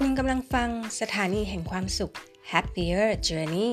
คุณกำลังฟังสถานีแห่งความสุข Happier Journey